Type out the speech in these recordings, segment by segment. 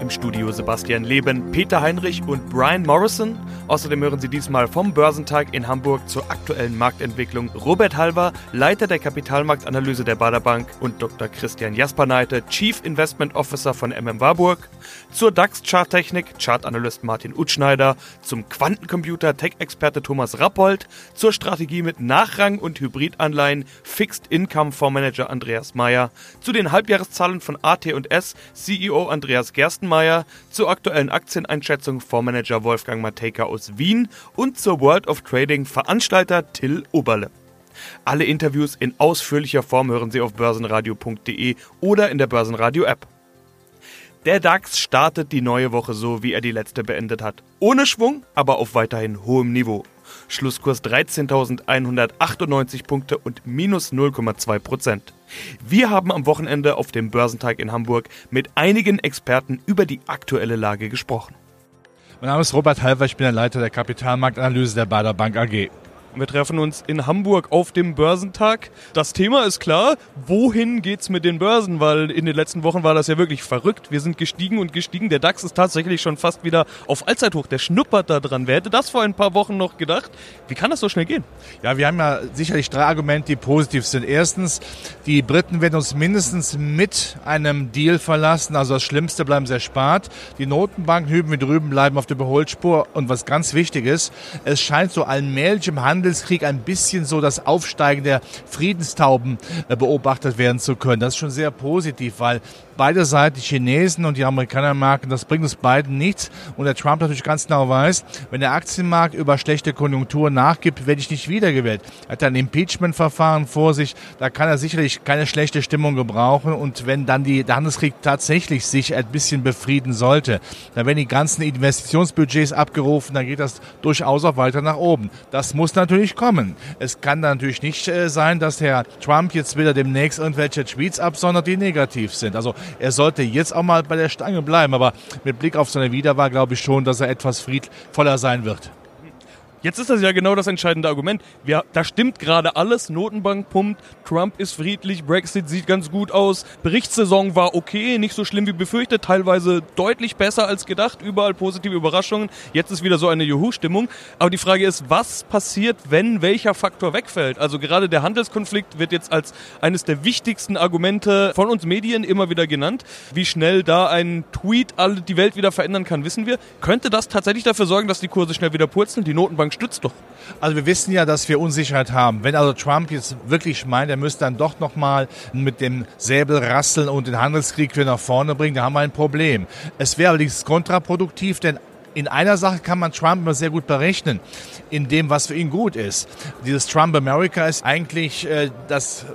Im Studio Sebastian Leben, Peter Heinrich und Brian Morrison. Außerdem hören Sie diesmal vom Börsentag in Hamburg zur aktuellen Marktentwicklung Robert Halver, Leiter der Kapitalmarktanalyse der Bader Bank und Dr. Christian Jasperneite, Chief Investment Officer von MM Warburg, zur DAX-Charttechnik Chartanalyst Martin Utschneider, zum Quantencomputer Tech-Experte Thomas Rappold, zur Strategie mit Nachrang- und Hybridanleihen Fixed Income Fondsmanager Andreas Meyer, zu den Halbjahreszahlen von AT&S CEO Andreas Gerstenmeier, zur aktuellen Aktieneinschätzung Fondsmanager Wolfgang Matejka aus Wien und zur World of Trading Veranstalter Till Oberle. Alle Interviews in ausführlicher Form hören Sie auf börsenradio.de oder in der Börsenradio App. Der DAX startet die neue Woche so, wie er die letzte beendet hat. Ohne Schwung, aber auf weiterhin hohem Niveau. Schlusskurs 13.198 Punkte und minus 0,2 Prozent. Wir haben am Wochenende auf dem Börsentag in Hamburg mit einigen Experten über die aktuelle Lage gesprochen. Mein Name ist Robert Halver, ich bin der Leiter der Kapitalmarktanalyse der Bader Bank AG. Wir treffen uns in Hamburg auf dem Börsentag. Das Thema ist klar, wohin geht's mit den Börsen? Weil in den letzten Wochen war das ja wirklich verrückt. Wir sind gestiegen und gestiegen. Der DAX ist tatsächlich schon fast wieder auf Allzeithoch. Der schnuppert da dran. Wer hätte das vor ein paar Wochen noch gedacht? Wie kann das so schnell gehen? Ja, wir haben ja sicherlich drei Argumente, die positiv sind. Erstens, die Briten werden uns mindestens mit einem Deal verlassen. Also das Schlimmste bleiben sie erspart. Die Notenbanken hüben wie drüben bleiben auf der Überholspur. Und was ganz wichtig ist, es scheint so allmählich im Handel Handelskrieg ein bisschen so das Aufsteigen der Friedenstauben äh, beobachtet werden zu können. Das ist schon sehr positiv, weil beide Seiten, die Chinesen und die Amerikaner merken, das bringt uns beiden nichts. Und der Trump natürlich ganz genau weiß, wenn der Aktienmarkt über schlechte Konjunktur nachgibt, werde ich nicht wiedergewählt. Er hat ein Impeachment-Verfahren vor sich, da kann er sicherlich keine schlechte Stimmung gebrauchen. Und wenn dann die, der Handelskrieg tatsächlich sich ein bisschen befrieden sollte, dann werden die ganzen Investitionsbudgets abgerufen, dann geht das durchaus auch weiter nach oben. Das muss natürlich kommen. Es kann natürlich nicht äh, sein, dass Herr Trump jetzt wieder demnächst irgendwelche Tweets absondert, die negativ sind. Also er sollte jetzt auch mal bei der Stange bleiben. Aber mit Blick auf seine Wiederwahl glaube ich schon, dass er etwas friedvoller sein wird. Jetzt ist das ja genau das entscheidende Argument. Wir, da stimmt gerade alles. Notenbank pumpt, Trump ist friedlich, Brexit sieht ganz gut aus. Berichtssaison war okay, nicht so schlimm wie befürchtet, teilweise deutlich besser als gedacht, überall positive Überraschungen. Jetzt ist wieder so eine Juhu-Stimmung. Aber die Frage ist, was passiert, wenn welcher Faktor wegfällt? Also gerade der Handelskonflikt wird jetzt als eines der wichtigsten Argumente von uns Medien immer wieder genannt. Wie schnell da ein Tweet die Welt wieder verändern kann, wissen wir. Könnte das tatsächlich dafür sorgen, dass die Kurse schnell wieder purzeln? Die Notenbank stützt doch. Also wir wissen ja, dass wir Unsicherheit haben. Wenn also Trump jetzt wirklich meint, er müsste dann doch nochmal mit dem Säbel rasseln und den Handelskrieg wieder nach vorne bringen, dann haben wir ein Problem. Es wäre allerdings kontraproduktiv, denn in einer Sache kann man Trump immer sehr gut berechnen, in dem, was für ihn gut ist. Dieses Trump America ist eigentlich äh, das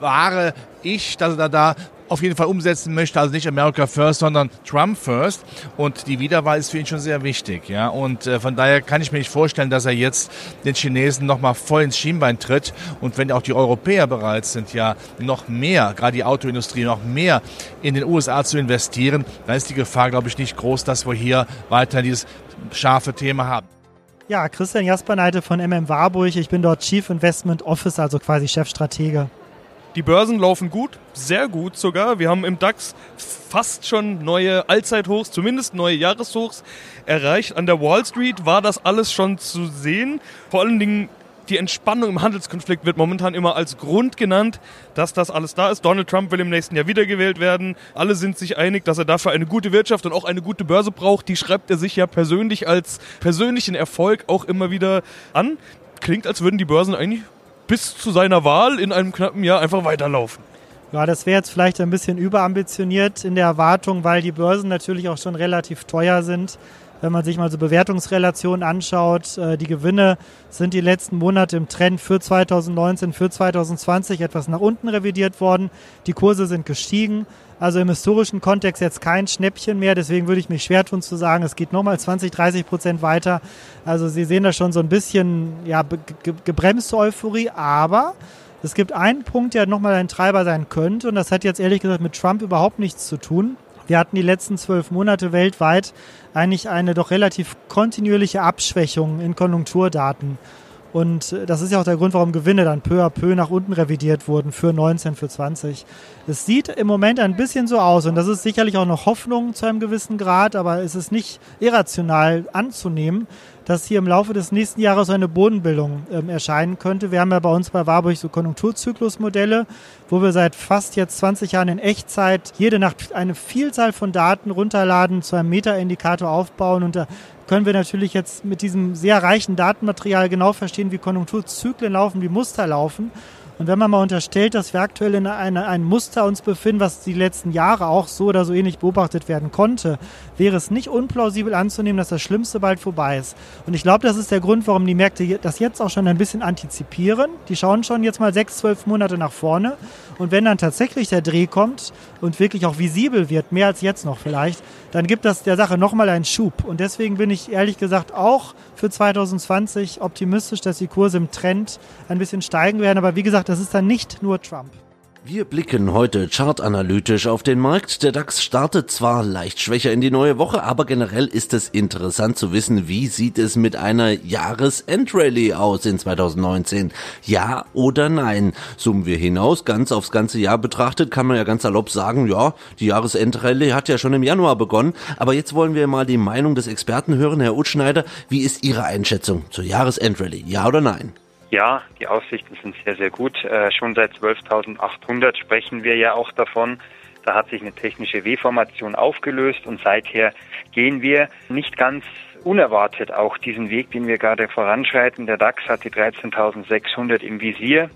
wahre Ich, dass er da auf jeden Fall umsetzen möchte. Also nicht America First, sondern Trump First. Und die Wiederwahl ist für ihn schon sehr wichtig. Ja? Und äh, von daher kann ich mir nicht vorstellen, dass er jetzt den Chinesen nochmal voll ins Schienbein tritt. Und wenn auch die Europäer bereit sind, ja noch mehr, gerade die Autoindustrie, noch mehr in den USA zu investieren, dann ist die Gefahr, glaube ich, nicht groß, dass wir hier weiter dieses scharfe Thema haben. Ja, Christian Jasperneite von MM Warburg. Ich bin dort Chief Investment Officer, also quasi Chefstratege. Die Börsen laufen gut, sehr gut sogar. Wir haben im DAX fast schon neue Allzeithochs, zumindest neue Jahreshochs erreicht. An der Wall Street war das alles schon zu sehen. Vor allen Dingen die Entspannung im Handelskonflikt wird momentan immer als Grund genannt, dass das alles da ist. Donald Trump will im nächsten Jahr wiedergewählt werden. Alle sind sich einig, dass er dafür eine gute Wirtschaft und auch eine gute Börse braucht. Die schreibt er sich ja persönlich als persönlichen Erfolg auch immer wieder an. Klingt, als würden die Börsen eigentlich bis zu seiner Wahl in einem knappen Jahr einfach weiterlaufen. Ja, das wäre jetzt vielleicht ein bisschen überambitioniert in der Erwartung, weil die Börsen natürlich auch schon relativ teuer sind. Wenn man sich mal so Bewertungsrelationen anschaut, äh, die Gewinne sind die letzten Monate im Trend für 2019, für 2020 etwas nach unten revidiert worden. Die Kurse sind gestiegen. Also im historischen Kontext jetzt kein Schnäppchen mehr. Deswegen würde ich mich schwer tun zu sagen, es geht nochmal 20, 30 Prozent weiter. Also Sie sehen da schon so ein bisschen ja, gebremste Euphorie. Aber es gibt einen Punkt, der nochmal ein Treiber sein könnte. Und das hat jetzt ehrlich gesagt mit Trump überhaupt nichts zu tun. Wir hatten die letzten zwölf Monate weltweit eigentlich eine doch relativ kontinuierliche Abschwächung in Konjunkturdaten. Und äh, das ist ja auch der Grund, warum Gewinne dann peu à peu nach unten revidiert wurden für 19, für 20. Es sieht im Moment ein bisschen so aus und das ist sicherlich auch noch Hoffnung zu einem gewissen Grad, aber es ist nicht irrational anzunehmen, dass hier im Laufe des nächsten Jahres eine Bodenbildung ähm, erscheinen könnte. Wir haben ja bei uns bei Warburg so Konjunkturzyklusmodelle, wo wir seit fast jetzt 20 Jahren in Echtzeit jede Nacht eine Vielzahl von Daten runterladen, zu einem Meta-Indikator aufbauen und da können wir natürlich jetzt mit diesem sehr reichen Datenmaterial genau verstehen, wie Konjunkturzyklen laufen, wie Muster laufen. Und wenn man mal unterstellt, dass wir aktuell in einer, einem Muster uns befinden, was die letzten Jahre auch so oder so ähnlich beobachtet werden konnte, wäre es nicht unplausibel anzunehmen, dass das Schlimmste bald vorbei ist. Und ich glaube, das ist der Grund, warum die Märkte das jetzt auch schon ein bisschen antizipieren. Die schauen schon jetzt mal sechs, zwölf Monate nach vorne. Und wenn dann tatsächlich der Dreh kommt und wirklich auch visibel wird, mehr als jetzt noch vielleicht, dann gibt das der Sache nochmal einen Schub. Und deswegen bin ich ehrlich gesagt auch für 2020 optimistisch, dass die Kurse im Trend ein bisschen steigen werden. Aber wie gesagt, das ist dann nicht nur Trump. Wir blicken heute chartanalytisch auf den Markt. Der DAX startet zwar leicht schwächer in die neue Woche, aber generell ist es interessant zu wissen, wie sieht es mit einer Jahresendrallye aus in 2019? Ja oder nein? Zoomen wir hinaus, ganz aufs ganze Jahr betrachtet, kann man ja ganz salopp sagen, ja, die Jahresendrallye hat ja schon im Januar begonnen. Aber jetzt wollen wir mal die Meinung des Experten hören. Herr Utschneider, wie ist Ihre Einschätzung zur Jahresendrallye? Ja oder nein? Ja, die Aussichten sind sehr, sehr gut. Äh, schon seit 12.800 sprechen wir ja auch davon. Da hat sich eine technische W-Formation aufgelöst und seither gehen wir nicht ganz unerwartet auch diesen Weg, den wir gerade voranschreiten. Der DAX hat die 13.600 im Visier.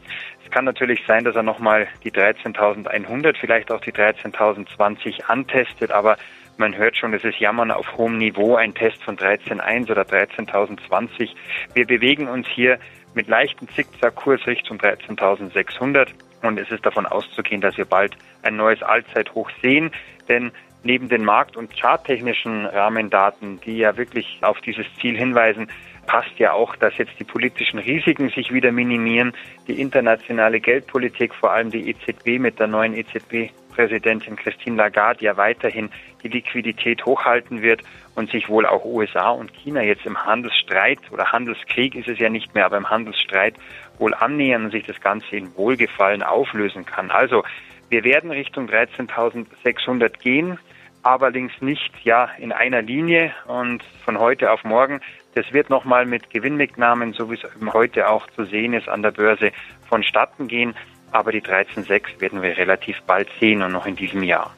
Es kann natürlich sein, dass er nochmal die 13.100, vielleicht auch die 13.020 antestet, aber man hört schon, es ist Jammern auf hohem Niveau, ein Test von 13.1 oder 13.020. Wir bewegen uns hier mit leichten Zickzackkurs Richtung 13.600 und es ist davon auszugehen, dass wir bald ein neues Allzeithoch sehen, denn neben den markt- und charttechnischen Rahmendaten, die ja wirklich auf dieses Ziel hinweisen, passt ja auch, dass jetzt die politischen Risiken sich wieder minimieren, die internationale Geldpolitik, vor allem die EZB mit der neuen EZB Präsidentin Christine Lagarde ja weiterhin die Liquidität hochhalten wird und sich wohl auch USA und China jetzt im Handelsstreit oder Handelskrieg ist es ja nicht mehr, aber im Handelsstreit wohl annähern und sich das Ganze in Wohlgefallen auflösen kann. Also wir werden Richtung 13.600 gehen, allerdings nicht ja in einer Linie und von heute auf morgen. Das wird nochmal mit Gewinnmitnahmen, so wie es heute auch zu sehen ist an der Börse, vonstatten gehen aber die 13.6 werden wir relativ bald sehen und noch in diesem Jahr.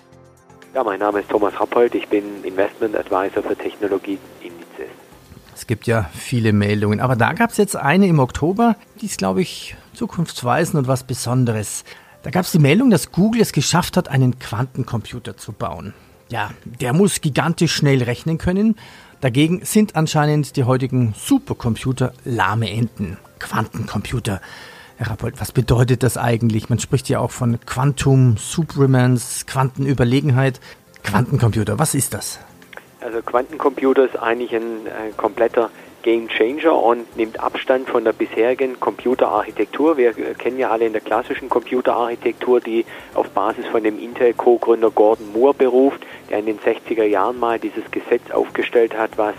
Ja, mein Name ist Thomas Rappold, ich bin Investment Advisor für Technologieindizes. Es gibt ja viele Meldungen, aber da gab es jetzt eine im Oktober, die ist, glaube ich, zukunftsweisend und was Besonderes. Da gab es die Meldung, dass Google es geschafft hat, einen Quantencomputer zu bauen. Ja, der muss gigantisch schnell rechnen können. Dagegen sind anscheinend die heutigen Supercomputer lahme Enten. Quantencomputer. Herr Rappold, was bedeutet das eigentlich? Man spricht ja auch von Quantum Supremance, Quantenüberlegenheit. Quantencomputer, was ist das? Also Quantencomputer ist eigentlich ein äh, kompletter Game Changer und nimmt Abstand von der bisherigen Computerarchitektur. Wir kennen ja alle in der klassischen Computerarchitektur, die auf Basis von dem Intel-Co-Gründer Gordon Moore beruft, der in den 60er Jahren mal dieses Gesetz aufgestellt hat, was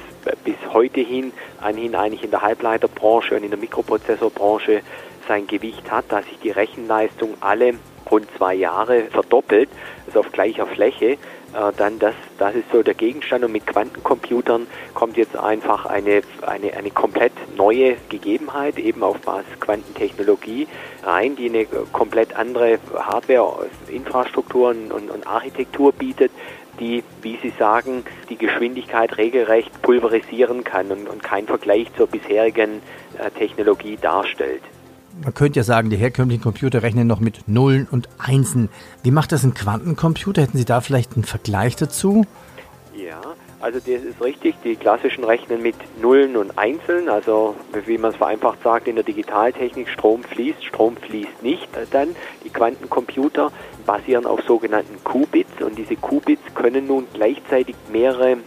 bis heute hin, eigentlich in der Halbleiterbranche und in der Mikroprozessorbranche sein Gewicht hat, dass sich die Rechenleistung alle rund zwei Jahre verdoppelt, also auf gleicher Fläche, äh, dann das, das ist so der Gegenstand. Und mit Quantencomputern kommt jetzt einfach eine, eine, eine komplett neue Gegebenheit eben auf Basis Quantentechnologie rein, die eine komplett andere Hardware, Infrastruktur und, und Architektur bietet, die, wie Sie sagen, die Geschwindigkeit regelrecht pulverisieren kann und, und kein Vergleich zur bisherigen äh, Technologie darstellt man könnte ja sagen, die herkömmlichen Computer rechnen noch mit Nullen und Einsen. Wie macht das ein Quantencomputer? Hätten Sie da vielleicht einen Vergleich dazu? Ja, also das ist richtig. Die klassischen rechnen mit Nullen und Einzeln. Also wie man es vereinfacht sagt in der Digitaltechnik, Strom fließt, Strom fließt nicht. Dann die Quantencomputer basieren auf sogenannten Qubits und diese Qubits können nun gleichzeitig mehrere äh,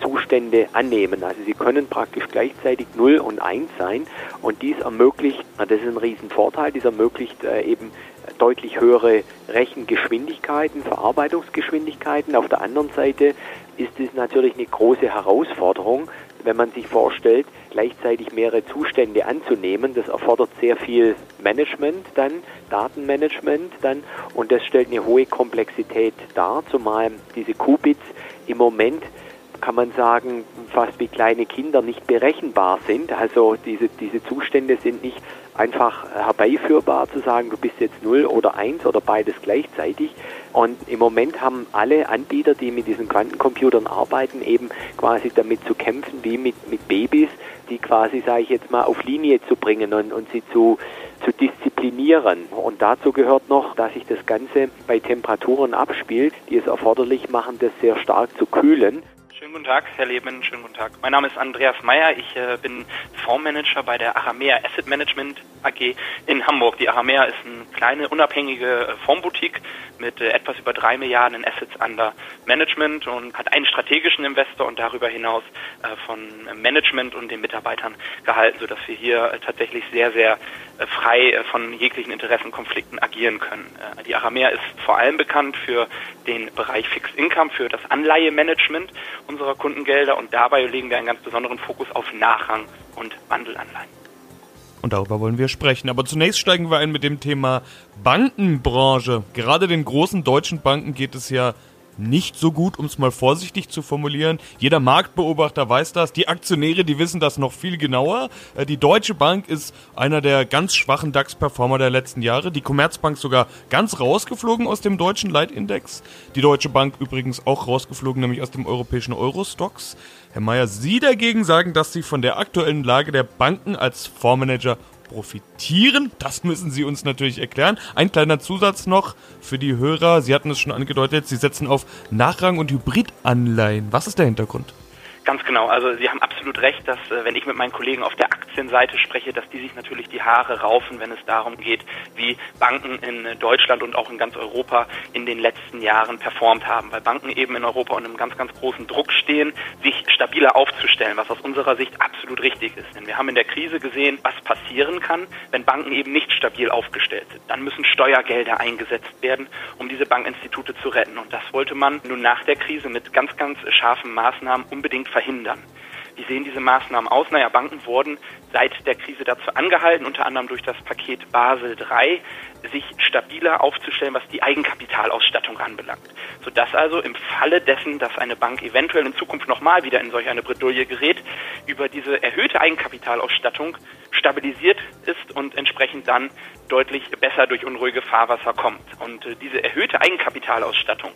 Zustände annehmen. Also sie können praktisch gleichzeitig 0 und 1 sein und dies ermöglicht, das ist ein Riesenvorteil, dies ermöglicht äh, eben deutlich höhere Rechengeschwindigkeiten, Verarbeitungsgeschwindigkeiten. Auf der anderen Seite ist es natürlich eine große Herausforderung, wenn man sich vorstellt, gleichzeitig mehrere Zustände anzunehmen. Das erfordert sehr viel Management dann, Datenmanagement dann und das stellt eine hohe Komplexität dar, zumal diese Qubits im Moment kann man sagen, fast wie kleine Kinder nicht berechenbar sind. Also diese, diese Zustände sind nicht einfach herbeiführbar zu sagen, du bist jetzt 0 oder 1 oder beides gleichzeitig. Und im Moment haben alle Anbieter, die mit diesen Quantencomputern arbeiten, eben quasi damit zu kämpfen, wie mit, mit Babys, die quasi, sage ich jetzt mal, auf Linie zu bringen und, und sie zu, zu disziplinieren. Und dazu gehört noch, dass sich das Ganze bei Temperaturen abspielt, die es erforderlich machen, das sehr stark zu kühlen. Guten Tag, Herr Leben, schönen guten Tag. Mein Name ist Andreas Meyer, ich äh, bin Fondsmanager bei der Aramea Asset Management AG in Hamburg. Die Aramea ist eine kleine, unabhängige Fondsboutique mit äh, etwas über drei Milliarden in Assets under Management und hat einen strategischen Investor und darüber hinaus äh, von Management und den Mitarbeitern gehalten, sodass wir hier äh, tatsächlich sehr, sehr äh, frei von jeglichen Interessenkonflikten agieren können. die Aramea ist vor allem bekannt für den Bereich Fixed Income, für das Anleihemanagement unserer Kundengelder und dabei legen wir einen ganz besonderen Fokus auf Nachrang und Wandelanleihen. Und darüber wollen wir sprechen. Aber zunächst steigen wir ein mit dem Thema Bankenbranche. Gerade den großen deutschen Banken geht es ja nicht so gut, um es mal vorsichtig zu formulieren. Jeder Marktbeobachter weiß das. Die Aktionäre, die wissen das noch viel genauer. Äh, die Deutsche Bank ist einer der ganz schwachen DAX-Performer der letzten Jahre. Die Commerzbank sogar ganz rausgeflogen aus dem deutschen Leitindex. Die Deutsche Bank übrigens auch rausgeflogen, nämlich aus dem europäischen Eurostox. Herr Mayer, Sie dagegen sagen, dass Sie von der aktuellen Lage der Banken als Fondsmanager profitieren. Das müssen Sie uns natürlich erklären. Ein kleiner Zusatz noch für die Hörer. Sie hatten es schon angedeutet, Sie setzen auf Nachrang- und Hybridanleihen. Was ist der Hintergrund? Ganz genau. Also Sie haben absolut recht, dass äh, wenn ich mit meinen Kollegen auf der Aktienseite spreche, dass die sich natürlich die Haare raufen, wenn es darum geht, wie Banken in Deutschland und auch in ganz Europa in den letzten Jahren performt haben. Weil Banken eben in Europa unter einem ganz, ganz großen Druck stehen, sich stabiler aufzustellen, was aus unserer Sicht absolut richtig ist. Denn wir haben in der Krise gesehen, was passieren kann, wenn Banken eben nicht stabil aufgestellt sind. Dann müssen Steuergelder eingesetzt werden, um diese Bankinstitute zu retten. Und das wollte man nun nach der Krise mit ganz, ganz scharfen Maßnahmen unbedingt verhindern. Wie sehen diese Maßnahmen aus? Naja, Banken wurden seit der Krise dazu angehalten, unter anderem durch das Paket Basel III, sich stabiler aufzustellen, was die Eigenkapitalausstattung anbelangt. Sodass also im Falle dessen, dass eine Bank eventuell in Zukunft nochmal wieder in solch eine Bredouille gerät, über diese erhöhte Eigenkapitalausstattung stabilisiert ist und entsprechend dann deutlich besser durch unruhige Fahrwasser kommt. Und äh, diese erhöhte Eigenkapitalausstattung,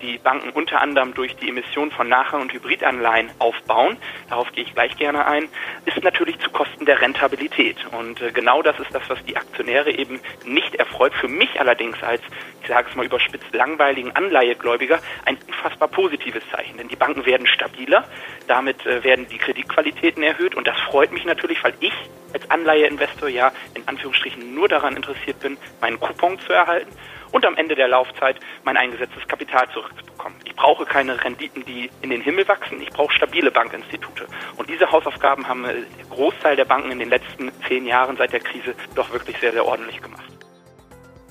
die Banken unter anderem durch die Emission von Nachrang- und Hybridanleihen aufbauen, darauf gehe ich gleich gerne ein, ist natürlich zu Kosten der Rentabilität. Und äh, genau das ist das, was die Aktionäre eben nicht erfreut. Für mich allerdings als, ich sage es mal überspitzt, langweiligen Anleihegläubiger ein unfassbar positives Zeichen. Denn die Banken werden stabiler, damit äh, werden die Kreditqualitäten erhöht und das freut mich natürlich, weil ich als Anleiheinvestor ja in Anführungsstrichen nur daran interessiert bin, meinen Coupon zu erhalten und am Ende der Laufzeit mein eingesetztes Kapital zurückzubekommen. Ich brauche keine Renditen, die in den Himmel wachsen. Ich brauche stabile Bankinstitute. Und diese Hausaufgaben haben der Großteil der Banken in den letzten zehn Jahren seit der Krise doch wirklich sehr, sehr ordentlich gemacht.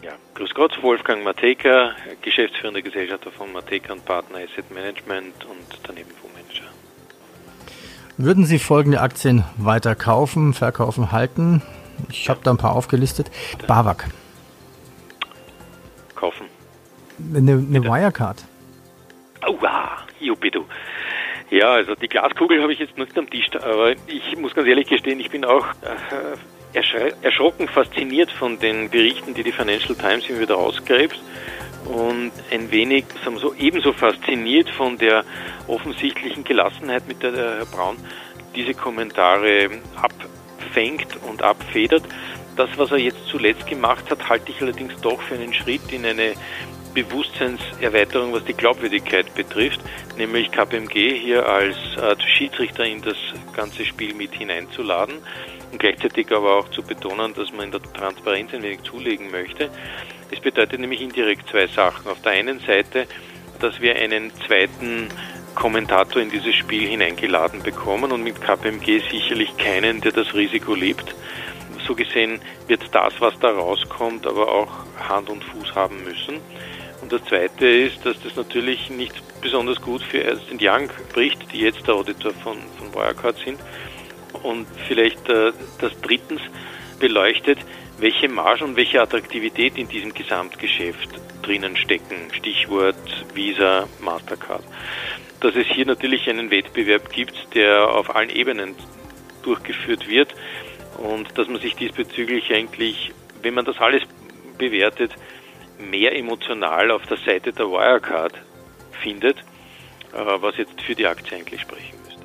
Ja, grüß Gott, Wolfgang Mateka, geschäftsführender Gesellschafter von Mateka und Partner Asset Management und daneben Fondsmanager. Würden Sie folgende Aktien weiter kaufen, verkaufen, halten? Ich habe da ein paar aufgelistet. BAWAG. Kaufen. Eine, eine Wirecard. Aua, Jubidu. Ja, also die Glaskugel habe ich jetzt nicht am Tisch, aber ich muss ganz ehrlich gestehen, ich bin auch äh, erschrocken fasziniert von den Berichten, die die Financial Times immer wieder ausgräbt und ein wenig sagen wir so, ebenso fasziniert von der offensichtlichen Gelassenheit, mit der der Herr Braun diese Kommentare abfängt und abfedert. Das, was er jetzt zuletzt gemacht hat, halte ich allerdings doch für einen Schritt in eine Bewusstseinserweiterung, was die Glaubwürdigkeit betrifft, nämlich KPMG hier als äh, Schiedsrichter in das ganze Spiel mit hineinzuladen und gleichzeitig aber auch zu betonen, dass man in der Transparenz ein wenig zulegen möchte. Es bedeutet nämlich indirekt zwei Sachen. Auf der einen Seite, dass wir einen zweiten Kommentator in dieses Spiel hineingeladen bekommen und mit KPMG sicherlich keinen, der das Risiko lebt. So gesehen wird das, was da rauskommt, aber auch Hand und Fuß haben müssen. Und das Zweite ist, dass das natürlich nicht besonders gut für Ernst Young spricht, die jetzt der Auditor von, von Wirecard sind. Und vielleicht äh, das drittens beleuchtet, welche Marge und welche Attraktivität in diesem Gesamtgeschäft drinnen stecken. Stichwort Visa, Mastercard. Dass es hier natürlich einen Wettbewerb gibt, der auf allen Ebenen durchgeführt wird und dass man sich diesbezüglich eigentlich, wenn man das alles bewertet, mehr emotional auf der Seite der Wirecard findet, äh, was jetzt für die Aktie eigentlich sprechen müsste.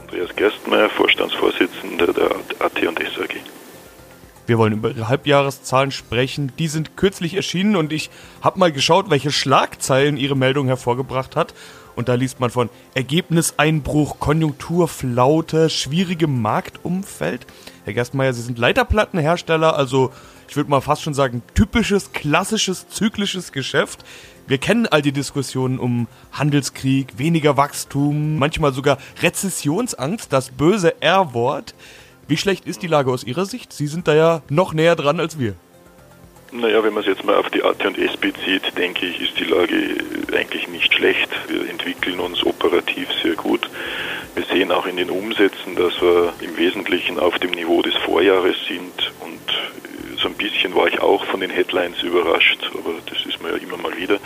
Andreas Gerstmeier, Vorstandsvorsitzender der AT&S AG. Wir wollen über ihre Halbjahreszahlen sprechen. Die sind kürzlich erschienen und ich habe mal geschaut, welche Schlagzeilen ihre Meldung hervorgebracht hat. Und da liest man von Ergebniseinbruch, Konjunkturflaute, schwierigem Marktumfeld. Herr Gerstmeier, Sie sind Leiterplattenhersteller, also ich würde mal fast schon sagen, typisches, klassisches, zyklisches Geschäft. Wir kennen all die Diskussionen um Handelskrieg, weniger Wachstum, manchmal sogar Rezessionsangst, das böse R-Wort. Wie schlecht ist die Lage aus Ihrer Sicht? Sie sind da ja noch näher dran als wir. Naja, wenn man es jetzt mal auf die AT&S bezieht, denke ich, ist die Lage eigentlich nicht schlecht. Wir entwickeln uns operativ sehr gut. Wir sehen auch in den Umsätzen, dass wir im Wesentlichen auf dem Niveau des Vorjahres sind und so ein bisschen war ich auch von den Headlines überrascht, aber das ist man ja immer mal wieder.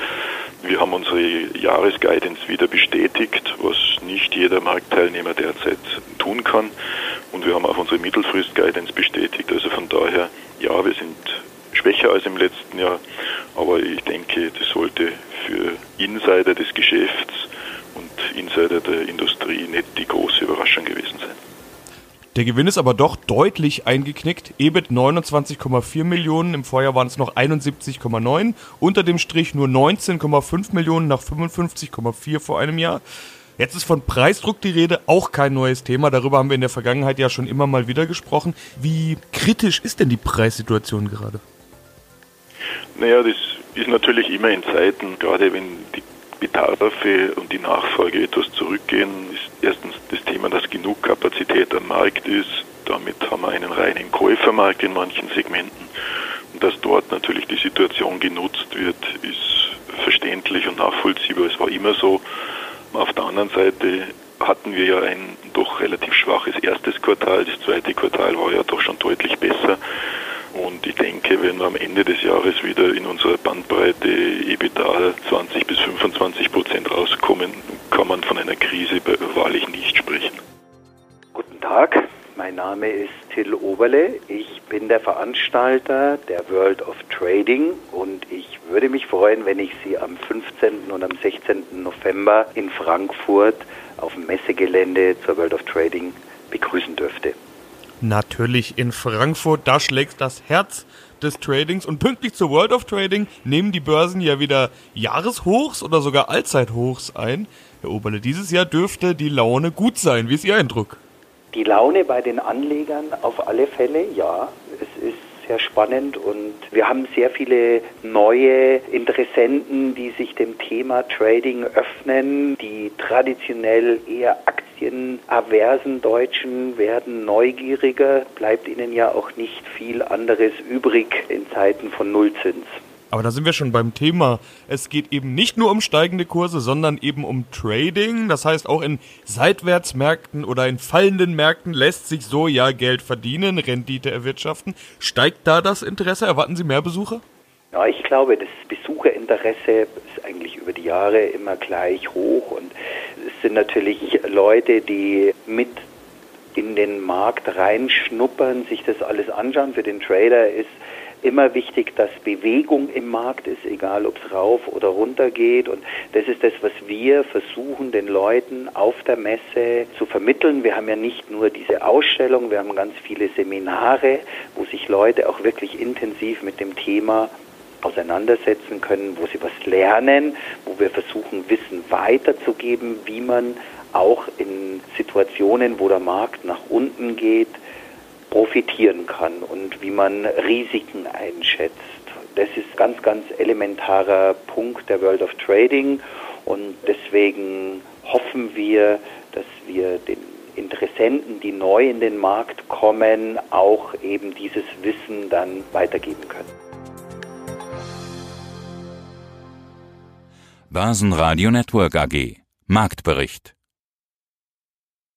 Wir haben unsere Jahresguidance wieder bestätigt, was nicht jeder Marktteilnehmer derzeit tun kann. Und wir haben auch unsere Mittelfrist-Guidance bestätigt. Also von daher, ja, wir sind schwächer als im letzten Jahr, aber ich denke, das sollte für Insider des Geschäfts und Insider der Industrie nicht die große Überraschung gewesen sein. Der Gewinn ist aber doch deutlich eingeknickt. EBIT 29,4 Millionen, im Vorjahr waren es noch 71,9. Unter dem Strich nur 19,5 Millionen nach 55,4 vor einem Jahr. Jetzt ist von Preisdruck die Rede, auch kein neues Thema. Darüber haben wir in der Vergangenheit ja schon immer mal wieder gesprochen. Wie kritisch ist denn die Preissituation gerade? Naja, das ist natürlich immer in Zeiten, gerade wenn die Bedarfe und die Nachfrage etwas zurückgehen, ist erstens das Thema, dass genug Kapazität am Markt ist. Damit haben wir einen reinen Käufermarkt in manchen Segmenten. Und dass dort natürlich die Situation genutzt wird, ist verständlich und nachvollziehbar. Es war immer so. Auf der anderen Seite hatten wir ja ein doch relativ schwaches erstes Quartal. Das zweite Quartal war ja doch schon deutlich besser. Und ich denke, wenn wir am Ende des Jahres wieder in unserer Bandbreite EBITDA 20 bis 25 Prozent rauskommen, kann man von einer Krise wahrlich nicht sprechen. Guten Tag, mein Name ist Till Oberle. Ich bin der Veranstalter der World of Trading und ich würde mich freuen, wenn ich Sie am 15. und am 16. November in Frankfurt auf dem Messegelände zur World of Trading begrüßen dürfte. Natürlich in Frankfurt, da schlägt das Herz des Tradings und pünktlich zur World of Trading nehmen die Börsen ja wieder Jahreshochs oder sogar Allzeithochs ein. Herr Oberle, dieses Jahr dürfte die Laune gut sein. Wie ist Ihr Eindruck? Die Laune bei den Anlegern auf alle Fälle, ja. Es ist sehr spannend und wir haben sehr viele neue Interessenten, die sich dem Thema Trading öffnen. Die traditionell eher aktienaversen Deutschen werden neugieriger, bleibt ihnen ja auch nicht viel anderes übrig in Zeiten von Nullzins. Aber da sind wir schon beim Thema. Es geht eben nicht nur um steigende Kurse, sondern eben um Trading. Das heißt, auch in Seitwärtsmärkten oder in fallenden Märkten lässt sich so ja Geld verdienen, Rendite erwirtschaften. Steigt da das Interesse? Erwarten Sie mehr Besucher? Ja, ich glaube, das Besucherinteresse ist eigentlich über die Jahre immer gleich hoch und es sind natürlich Leute, die mit in den Markt reinschnuppern, sich das alles anschauen. Für den Trader ist immer wichtig, dass Bewegung im Markt ist, egal ob es rauf oder runter geht. Und das ist das, was wir versuchen, den Leuten auf der Messe zu vermitteln. Wir haben ja nicht nur diese Ausstellung, wir haben ganz viele Seminare, wo sich Leute auch wirklich intensiv mit dem Thema auseinandersetzen können, wo sie was lernen, wo wir versuchen, Wissen weiterzugeben, wie man auch in Situationen, wo der Markt nach unten geht, profitieren kann und wie man Risiken einschätzt. Das ist ganz, ganz elementarer Punkt der World of Trading und deswegen hoffen wir, dass wir den Interessenten, die neu in den Markt kommen, auch eben dieses Wissen dann weitergeben können. Börsenradio Network AG. Marktbericht